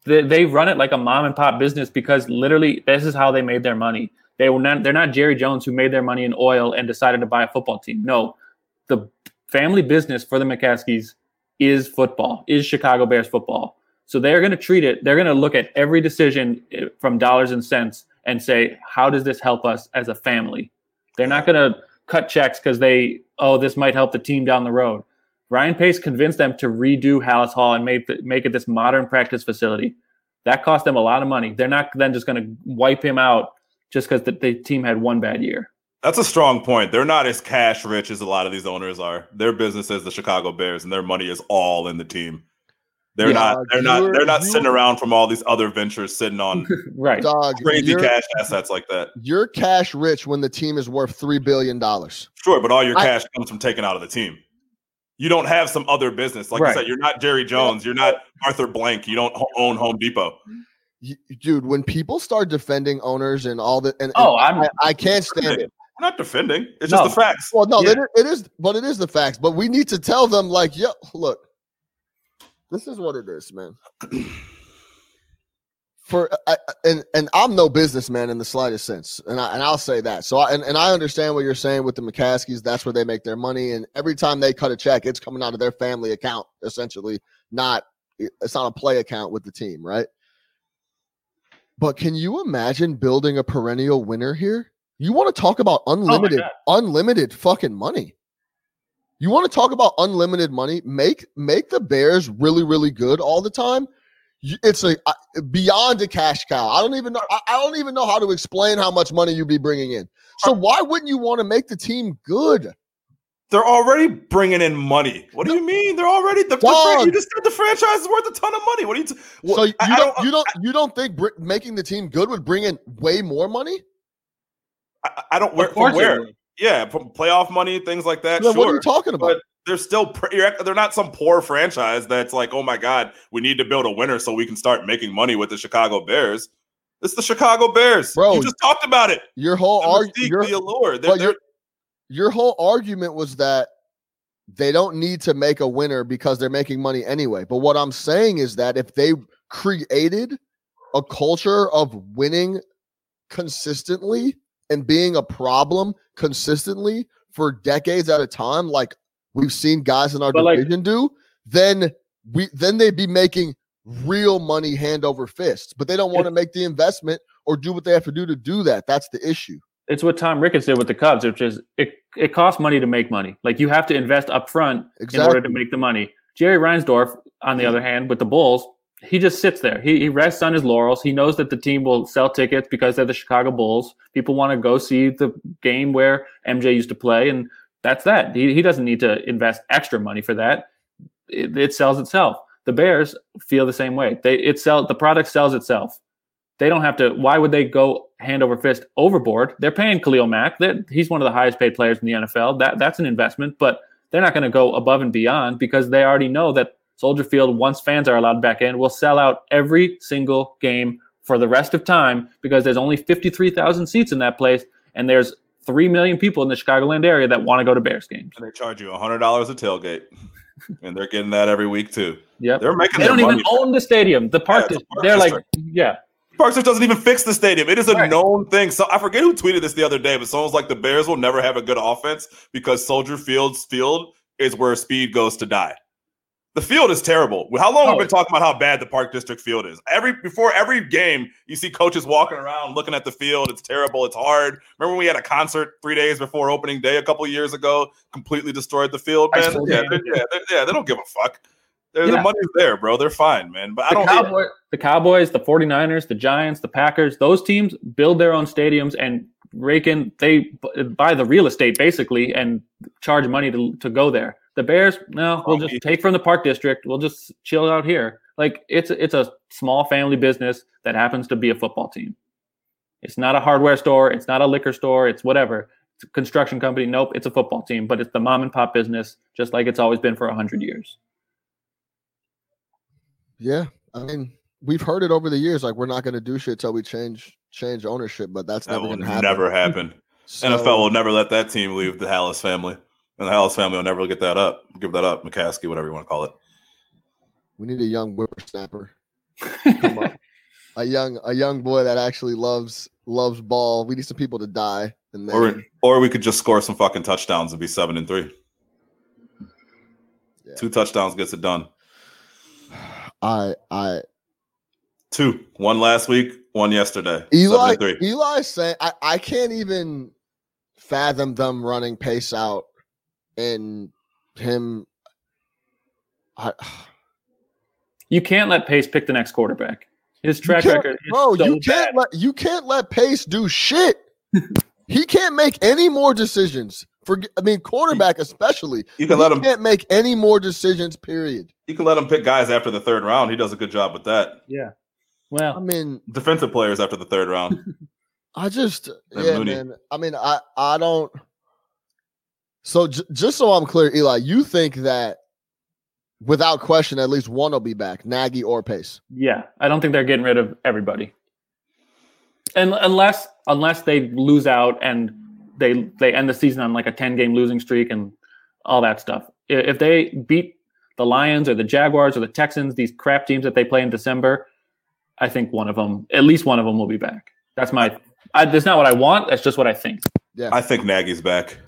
they, they run it like a mom and pop business because literally this is how they made their money. They were not they're not Jerry Jones who made their money in oil and decided to buy a football team. No, the family business for the McCaskeys is football, is Chicago Bears football. So they're going to treat it, they're going to look at every decision eh, from dollars and cents and say, how does this help us as a family? They're not going to cut checks because they, oh, this might help the team down the road. Ryan Pace convinced them to redo Halas Hall and make, make it this modern practice facility. That cost them a lot of money. They're not then just going to wipe him out just because the, the team had one bad year. That's a strong point. They're not as cash rich as a lot of these owners are. Their business is the Chicago Bears, and their money is all in the team. They're Yeah, not. They're not. They're not sitting around from all these other ventures, sitting on Right. Dog, crazy cash assets like that. you're cash rich when the team is worth three billion dollars. Sure, but all your I- cash comes from taking out of the team. You don't have some other business, like Right. you said. You're not Jerry Jones. You're not Arthur Blank. You don't own Home Depot. Dude, when people start defending owners and all that, and, and Oh, I'm I, I can't stand it. I'm not defending. It's No. just the facts. Well, no, Yeah. it, it is, but it is the facts. But we need to tell them, like, yo, look, this is what it is, man. For I, I- and and I'm no businessman in the slightest sense, and I and I'll say that. So I, and and I understand what you're saying with the McCaskeys. That's where they make their money, and every time they cut a check, it's coming out of their family account, essentially. Not it's not a play account with the team, right? But can you imagine building a perennial winner here? You want to talk about oh unlimited, God. unlimited fucking money. You want to talk about unlimited money? Make make the Bears really, really good all the time. You- It's a beyond a cash cow. I don't even know. I, I don't even know how to explain how much money you'd be bringing in. So why wouldn't you want to make the team good? They're already bringing in money. What do you mean? They're already the, the you just said the franchise is worth a ton of money. What are you? T- what- so you I- I don't, you don't you don't think br- making the team good would bring in way more money? I, I don't. Where, Of from where? Yeah, playoff money, things like that. Then sure. what are you talking about? but they're still they're not some poor franchise that's like, oh my god, we need to build a winner so we can start making money with the Chicago Bears. It's the Chicago Bears, Bro, You just talked about it. Your whole The arg- mystique, your, the allure. They're, they're, your, your whole argument was that they don't need to make a winner because they're making money anyway. But what I'm saying is that if they created a culture of winning consistently and being a problem consistently for decades at a time, like we've seen guys in our But, like- division do, then we then they'd be making real money hand over fist. But they don't want to make the investment or do what they have to do to do that. That's the issue. it's what Tom Ricketts did with the Cubs, which is it, it costs money to make money. Like you have to invest up front in order to make the money. Jerry Reinsdorf, on the other hand, with the Bulls, he just sits there. He, he rests on his laurels. He knows that the team will sell tickets because they're the Chicago Bulls. People want to go see the game where MJ used to play, and that's that. He, he doesn't need to invest extra money for that. It, it sells itself. The Bears feel the same way. They it sell the product sells itself. They don't have to. Why would they go hand over fist overboard? They're paying Khalil Mack. They're, he's one of the highest paid players in the NFL. That that's an investment, but they're not going to go above and beyond because they already know that Soldier Field, once fans are allowed back in, will sell out every single game for the rest of time because there's only 53,000 seats in that place, and there's three million people in the Chicagoland area that want to go to Bears games. and they charge you hundred dollars a tailgate, and they're getting that every week too. Yeah, They're making. They don't even money. own the stadium. The park, dis- park they're like, yeah, Park District doesn't even fix the stadium. It is a Right. known thing. So I forget who tweeted this the other day, but someone's like the Bears will never have a good offense because Soldier Field's field is where speed goes to die. The field is terrible. How long have Oh. we been talking about how bad the Park District field is? Every before every game, you see coaches walking around looking at the field. It's terrible. It's hard. Remember when we had a concert three days before opening day a couple years ago? Completely destroyed the field, man. Yeah, they're- yeah, they're- yeah. They don't give a fuck. They're, The Yeah. money's there, bro. They're fine, man. But I don't. Cowboy, the Cowboys, the 49ers, the Giants, the Packers, those teams build their own stadiums and rake in, they buy the real estate basically and charge money to, to go there. The Bears, no, we'll just take from the park district. We'll just chill out here. Like it's it's a small family business that happens to be a football team. It's not a hardware store. It's not a liquor store. It's whatever. It's a construction company. Nope, it's a football team. But it's the mom and pop business, just like it's always been for hundred years. Yeah, I mean, we've heard it over the years. Like we're not going to do shit till we change change ownership, but that's That never will going to happen. never happen. So, NFL will never let that team leave the Halas family, and the Halas family will never get that up. Give that up, McCaskey, whatever you want to call it. We need a young whippersnapper. A young a young boy that actually loves loves ball. We need some people to die. And then Or or we could just score some fucking touchdowns and be seven and three. Yeah. Two touchdowns gets it done. I I Two, one last week, one yesterday. Eli seven and three. Saying I, I can't even fathom them running pace out and him I You can't let Pace pick the next quarterback. His track record is bro, so you can't bad. let you can't let Pace do shit. he can't make any more decisions. For I mean, quarterback especially. You can he let him. can't make any more decisions. Period. You can let him pick guys after the third round. He does a good job with that. Yeah. I mean, Defensive players after the third round. I just And yeah, Mooney. man. I mean, I I don't. So j- just so I'm clear, Eli, you think that without question, at least one will be back, Nagy or Pace. yeah, I don't think they're getting rid of everybody, and unless unless they lose out and they they end the season on like a ten game losing streak and all that stuff. If they beat the Lions or the Jaguars or the Texans, these crap teams that they play in December, I think one of them, at least one of them, will be back. That's my. I, that's not what I want. That's just what I think. Yeah, I think Nagy's back.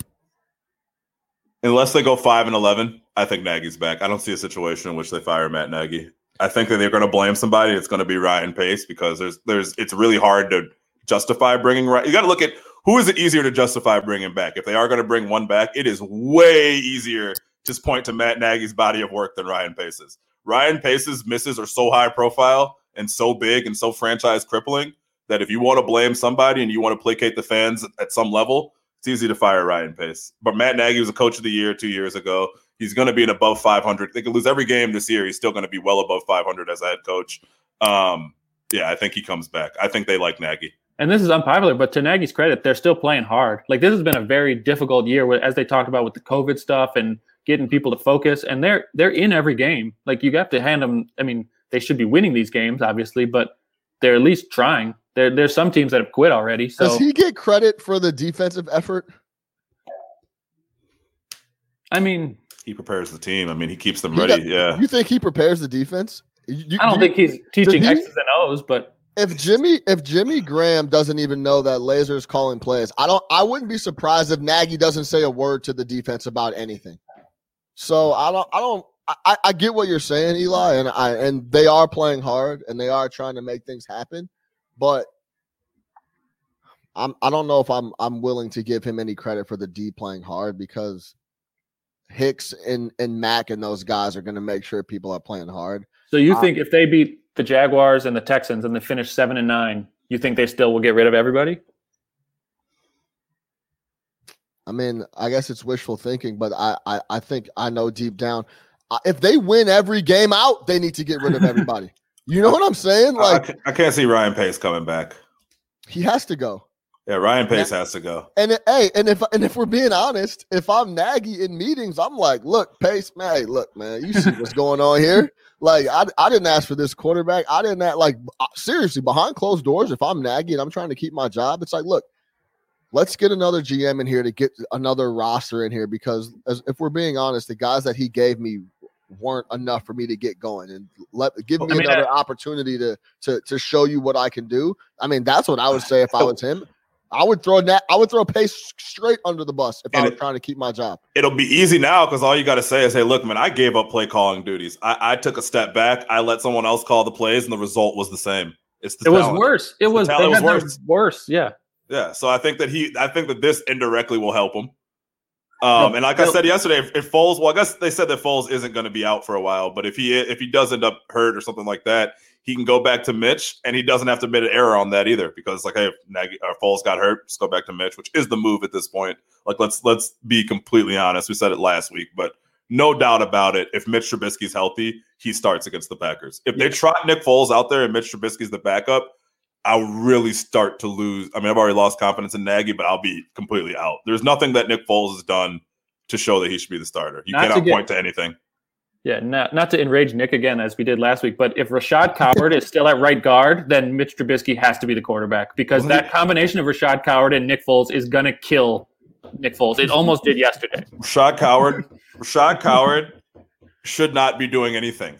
Unless they go five and eleven, I think Nagy's back. I don't see a situation in which they fire Matt Nagy. I think that they're going to blame somebody. It's going to be Ryan Pace because there's there's it's really hard to justify bringing. Ry- You got to look at who is it easier to justify bringing back. If they are going to bring one back, it is way easier to just point to Matt Nagy's body of work than Ryan Pace's. Ryan Pace's misses are so high profile and so big and so franchise crippling that if you want to blame somebody and you want to placate the fans at some level, it's easy to fire Ryan Pace. But Matt Nagy was a coach of the year two years ago. He's going to be an above 500. They could lose every game this year. He's still going to be well above 500 as a head coach. Um, yeah, I think he comes back. I think they like Nagy. and this is unpopular, but to Nagy's credit, they're still playing hard. Like this has been a very difficult year, as they talked about with the COVID stuff and getting people to focus. And they're they're in every game. Like you have to hand them. I mean, they should be winning these games, obviously, but they're at least trying. There, there's some teams that have quit already. So Does he get credit for the defensive effort? I mean, He prepares the team. I mean, he keeps them He ready. got- yeah. You think he prepares the defense? You- I don't you- think he's teaching he- X's and O's, but if Jimmy if Jimmy Graham doesn't even know that Lazor's calling plays, I don't I wouldn't be surprised if Nagy doesn't say a word to the defense about anything. So I don't I don't I, I get what you're saying, Eli, and I and they are playing hard and they are trying to make things happen, but I'm I don't know if I'm I'm willing to give him any credit for the D playing hard because Hicks and and Mack and those guys are going to make sure people are playing hard. so you think if they beat the Jaguars and the Texans and they finish seven and nine, you think they still will get rid of everybody? I mean, I guess it's wishful thinking, but I, I, I think I know deep down, if they win every game out, they need to get rid of everybody. you know what I'm saying? Like ca- I can't see Ryan Pace coming back. he has to go. Yeah, Ryan Pace has to go. And it- hey, and if and if we're being honest, if I'm Nagy in meetings, I'm like, look, Pace, man, hey, look, man, you see what's going on here? Like, I, I didn't ask for this quarterback. I didn't ask, like uh, seriously behind closed doors. If I'm Nagy and I'm trying to keep my job, it's like, look, let's get another GM in here to get another roster in here because as, if we're being honest, the guys that he gave me weren't enough for me to get going and let give me I mean, another opportunity to to to show you what I can do. I mean, that's what I would say if I was him. I would throw that. I would throw Pace straight under the bus if I And was it- trying to keep my job. It'll be easy now because all you got to say is, "Hey, look, man, I gave up play calling duties. I, I took a step back. I let someone else call the plays, and the result was the same. It's the It was worse. It The was, talent they was had worse. worse. Yeah. Yeah, so I think that he, I think that this indirectly will help him. Um, No, and like I said yesterday, if, if Foles, well, I guess they said that Foles isn't going to be out for a while, but if he if he does end up hurt or something like that, he can go back to Mitch, and he doesn't have to admit an error on that either, because like, hey, if Nagy, or Foles got hurt, just go back to Mitch, which is the move at this point. Like, let's let's be completely honest. We said it last week, but no doubt about it. If Mitch Trubisky's healthy, he starts against the Packers. If they trot Nick Foles out there and Mitch Trubisky's the backup, I'll really start to lose. I mean, I've already lost confidence in Nagy, but I'll be completely out. There's nothing that Nick Foles has done to show that he should be the starter. You Not to cannot get- point to anything. Yeah, not not to enrage Nick again as we did last week, but if Rashad Coward is still at right guard, then Mitch Trubisky has to be the quarterback because Well, that he- combination of Rashad Coward and Nick Foles is gonna kill Nick Foles. It almost did yesterday. Rashad Coward, Rashad Coward should not be doing anything.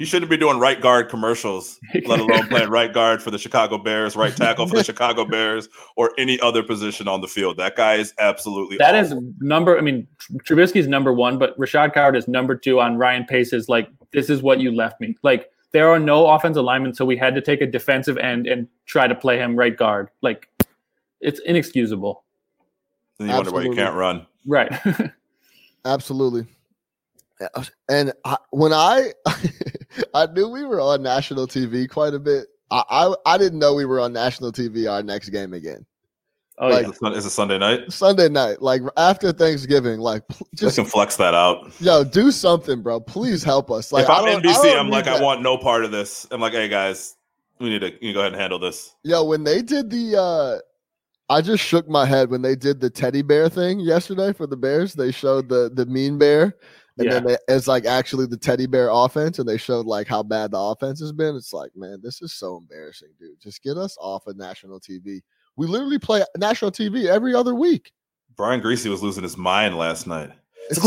He shouldn't be doing right guard commercials, let alone playing right guard for the Chicago Bears, right tackle for the Chicago Bears, or any other position on the field. That guy is absolutely That is awful. number. I mean, Tr- Trubisky's number one, but Rashad Coward is number two on Ryan Pace's. Like, this is what you left me. Like, there are no offensive linemen, so we had to take a defensive end and try to play him right guard. Like, it's inexcusable. Then you wonder why you can't run. Right. Absolutely. And I, when I I knew we were on national TV quite a bit. I, I I didn't know we were on national TV our next game again. oh Like- yeah. It's a- Sunday night. Sunday night, like after Thanksgiving, like Just just can flex that out. yo, do something, bro. Please help us. Like if I I'm don't- NBC, I don't I'm need like, I want no part of this. I'm like, hey guys, we need to you go ahead and handle this. Yo, when they did the uh I just shook my head when they did the teddy bear thing yesterday for the Bears. They showed the the mean bear, and then they, it's like actually the teddy bear offense, and they showed like how bad the offense has been. It's like, man, this is so embarrassing, dude. Just get us off of national TV. We literally play national TV every other week. Brian Griese was losing his mind last night.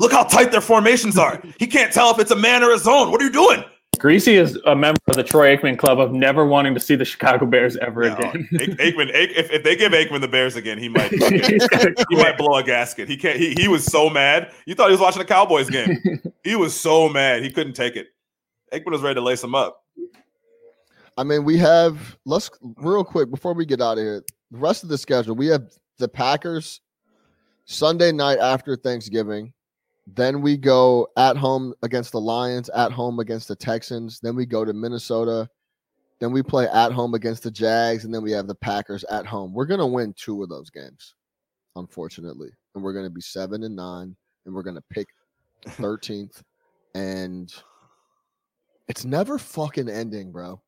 Look how tight their formations are. He can't tell if it's a man or a zone. What are you doing? Griese is a member of the Troy Aikman Club of never wanting to see the Chicago Bears ever No, again. Ake- Aikman, Ake- if, if they give Aikman the Bears again, he might fucking- he might blow a gasket. He can't. He, he was so mad. You thought he was watching a Cowboys game. he was so mad. He couldn't take it. Aikman was ready to lace him up. I mean, we have let's real quick before we get out of here. The rest of the schedule, we have the Packers Sunday night after Thanksgiving. Then we go at home against the Lions, at home against the Texans. Then we go to Minnesota. Then we play at home against the Jags, and then we have the Packers at home. We're gonna win two of those games, unfortunately, and we're gonna be seven and nine, and we're gonna pick thirteenth, and it's never fucking ending, bro.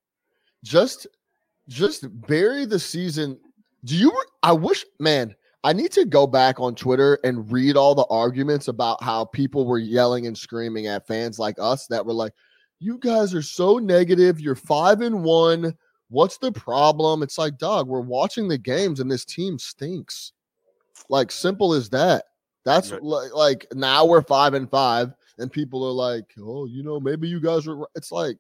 Just, just bury the season. Do you? I wish, man. I need to go back on Twitter and read all the arguments about how people were yelling and screaming at fans like us that were like, "You guys are so negative. You're five and one. What's the problem?" It's like, dog, we're watching the games and this team stinks. Like simple as that. That's Right. li- like now we're five and five, and people are like, "Oh, you know, maybe you guys are." It's like,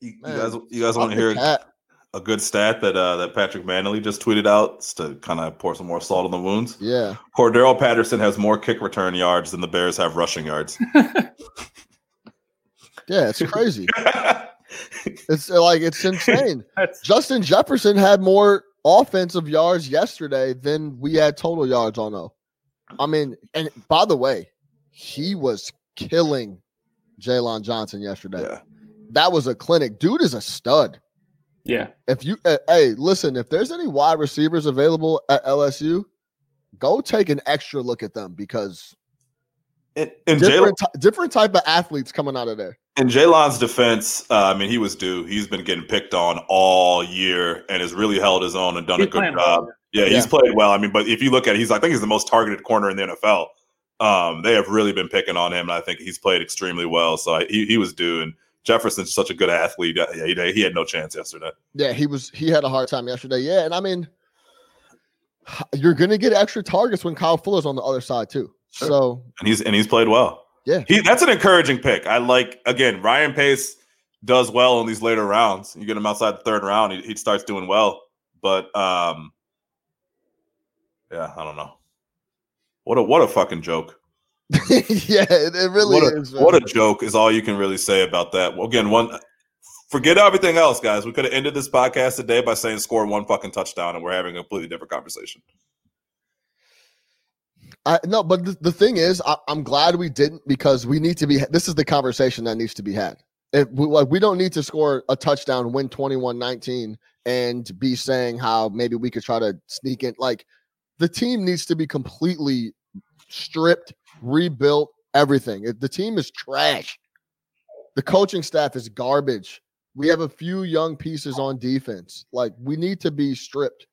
You, you guys, you guys want to hear cat. A good stat that uh, that Patrick Manley just tweeted out to kind of pour some more salt on the wounds? Yeah, Cordarrelle Patterson has more kick return yards than the Bears have rushing yards. yeah, it's crazy. it's uh, like it's insane. Justin Jefferson had more offensive yards yesterday than we had total yards on though. I mean, and by the way, he was killing Jaylon Johnson yesterday. yeah. That was a clinic. Dude is a stud. Yeah. If you, uh, hey, listen, if there's any wide receivers available at LSU, go take an extra look at them because In, in Jaylon, different, ty- different type of athletes coming out of there. in Jaylon's defense, uh, I mean, he was due. He's been getting picked on all year and has really held his own and done He's a good job. well. Yeah, he's Yeah. played well. I mean, but if you look at it, he's I think he's the most targeted corner in the NFL. Um, they have really been picking on him, and I think he's played extremely well. So I, he, he was due, and Jefferson's such a good athlete. Yeah, he, he had no chance yesterday. Yeah, he was. He had a hard time yesterday. Yeah, and I mean, you're gonna get extra targets when Kyle Fuller's on the other side too. Sure. So And he's and he's played well. Yeah. he that's an encouraging pick. I like again Ryan Pace does well in these later rounds. You get him outside the third round, he, he starts doing well. But um, yeah, I don't know. What a what a fucking joke. yeah, it, it really what a, is. what a joke is all you can really say about that. Well, again, one forget everything else, guys. We could have ended this podcast today by saying score one fucking touchdown, and we're having a completely different conversation. I, no, but the, the thing is, I, I'm glad we didn't because we need to be. This is the conversation that needs to be had. If we, like, we don't need to score a touchdown, win 21-19, and be saying how maybe we could try to sneak in. Like, the team needs to be completely stripped, rebuilt, everything. The team is trash. The coaching staff is garbage. We have a few young pieces on defense. Like, we need to be stripped.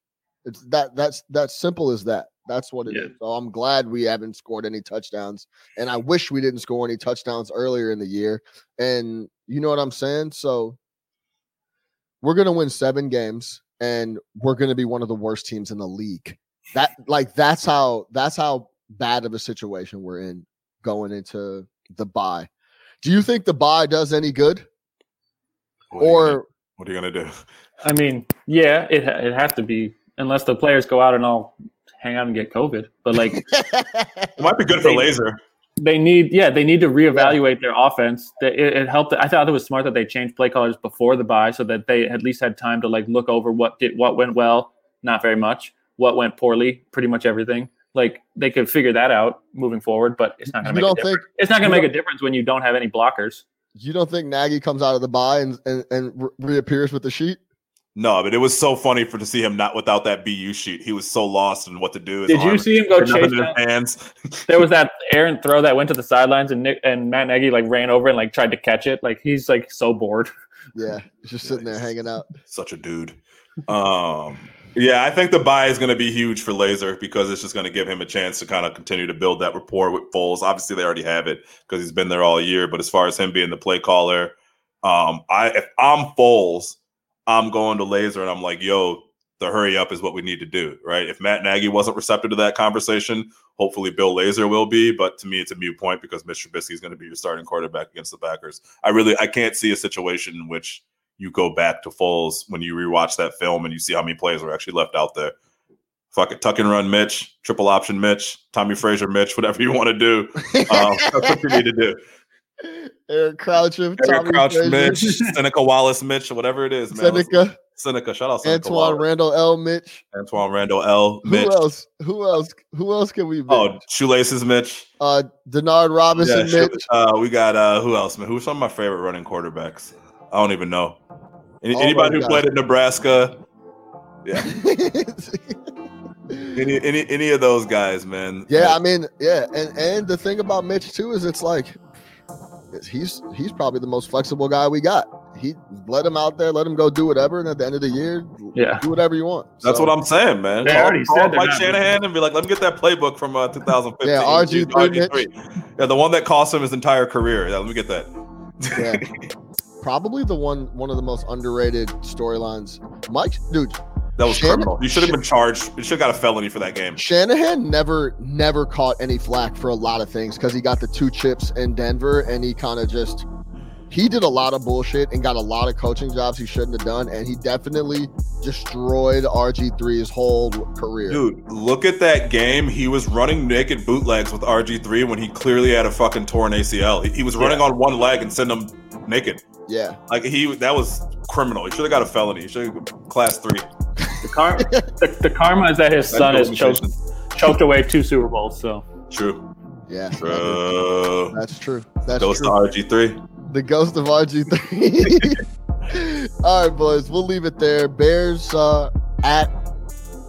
It's that. That's that simple as that. That's what it is. Yeah. So I'm glad we haven't scored any touchdowns, and I wish we didn't score any touchdowns earlier in the year. And you know what I'm saying? So we're gonna win seven games, and we're gonna be one of the worst teams in the league. That like that's how that's how bad of a situation we're in going into the bye. Do you think the bye does any good, What are you gonna- or what are you gonna do? I mean, yeah, it it has to be unless the players go out and all hang out and get COVID. But like It might be good for Lazor. they need, yeah, they need to reevaluate their offense. It, it helped. I thought it was smart that they changed play callers before the bye, so that they at least had time to like look over what did what went well, not very much, what went poorly, pretty much everything. Like they could figure that out moving forward, but it's not going you to make. don't a think difference. It's not going to make a difference when you don't have any blockers. you don't think Nagy comes out of the bye and and, and re- reappears with the sheet? No, but it was so funny for to see him not without that BU sheet. He was so lost in what to do. His Did you see him go had chase in down? his hands? There was that errant throw that went to the sidelines, and Nick and Matt Nagy like ran over and like tried to catch it. Like he's like so bored. Yeah, he's just sitting there hanging out. Such a dude. Um, yeah, I think the bye is going to be huge for Lazor because it's just going to give him a chance to kind of continue to build that rapport with Foles. Obviously, they already have it because he's been there all year. But as far as him being the play caller, um, I if I'm Foles, I'm going to Lazor and I'm like, yo, the hurry up is what we need to do, right? If Matt Nagy wasn't receptive to that conversation, hopefully Bill Lazor will be. But to me, it's a mute point because Mr. Trubisky is going to be your starting quarterback against the Packers. I really I can't see a situation in which you go back to Foles when you rewatch that film and you see how many plays were actually left out there. Fuck it, tuck and run Mitch, triple option Mitch, Tommy Frazier Mitch, whatever you want to do. Um, that's what you need to do. Eric Croucher, Eric Tommy Crouch Frazier, Mitch, Seneca Wallace Mitch, whatever it is, man. Let's- Seneca, Seneca, shout out Seneca Antoine Wallace. Randall, L. Mitch. Antwaan Randle El Mitch. Who else? Who else? Who else can we? Oh, shoelaces Mitch. uh, Denard Robinson, Yeah, Mitch. uh, we got uh, who else, man? Who's some of my favorite running quarterbacks? I don't even know. Any, Oh anybody who God. played at Nebraska? Yeah, any any any of those guys, man. yeah, I mean, yeah, and and the thing about Mitch too is it's like he's he's probably the most flexible guy we got. He let him out there, let him go do whatever, and at the end of the year, Yeah. do whatever you want. That's So, what I'm saying, man. They Call- already call said up Mike not- Shanahan and be like, let me get that playbook from uh, 2015. Yeah, RG3 Yeah, the one that cost him his entire career. Yeah, let me get that. Yeah. Probably the one one of the most underrated storylines. Mike, dude, That was Shan- criminal. You should have been charged. You should have got a felony for that game. Shanahan never never caught any flack for a lot of things because he got the two chips in Denver and he kind of just he did a lot of bullshit and got a lot of coaching jobs he shouldn't have done and he definitely destroyed RG3's whole career. Dude, look at that game. He was running naked bootlegs with RG3 when he clearly had a fucking torn ACL. He, he was running on one leg and sending him naked. Yeah. Like he, that was criminal. He should have got a felony. He should have class three. The, car- the, the karma is that his son has choked, choked away two Super Bowls. So True. Yeah. True. That's true. That's Goes true. to RG3. the ghost of RG3. All right, boys, we'll leave it there. Bears uh, at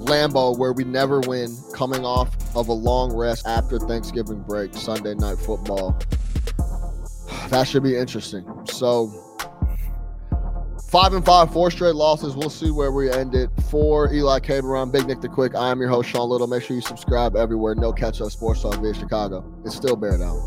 Lambeau, where we never win, coming off of a long rest after Thanksgiving break, Sunday night football. That should be interesting. So, five and five, four straight losses. We'll see where we end it. For Eli Caberon, Big Nick the Quick, I am your host, Sean Little. Make sure you subscribe everywhere. No catch up sports talk via Chicago. It's still Bear Down.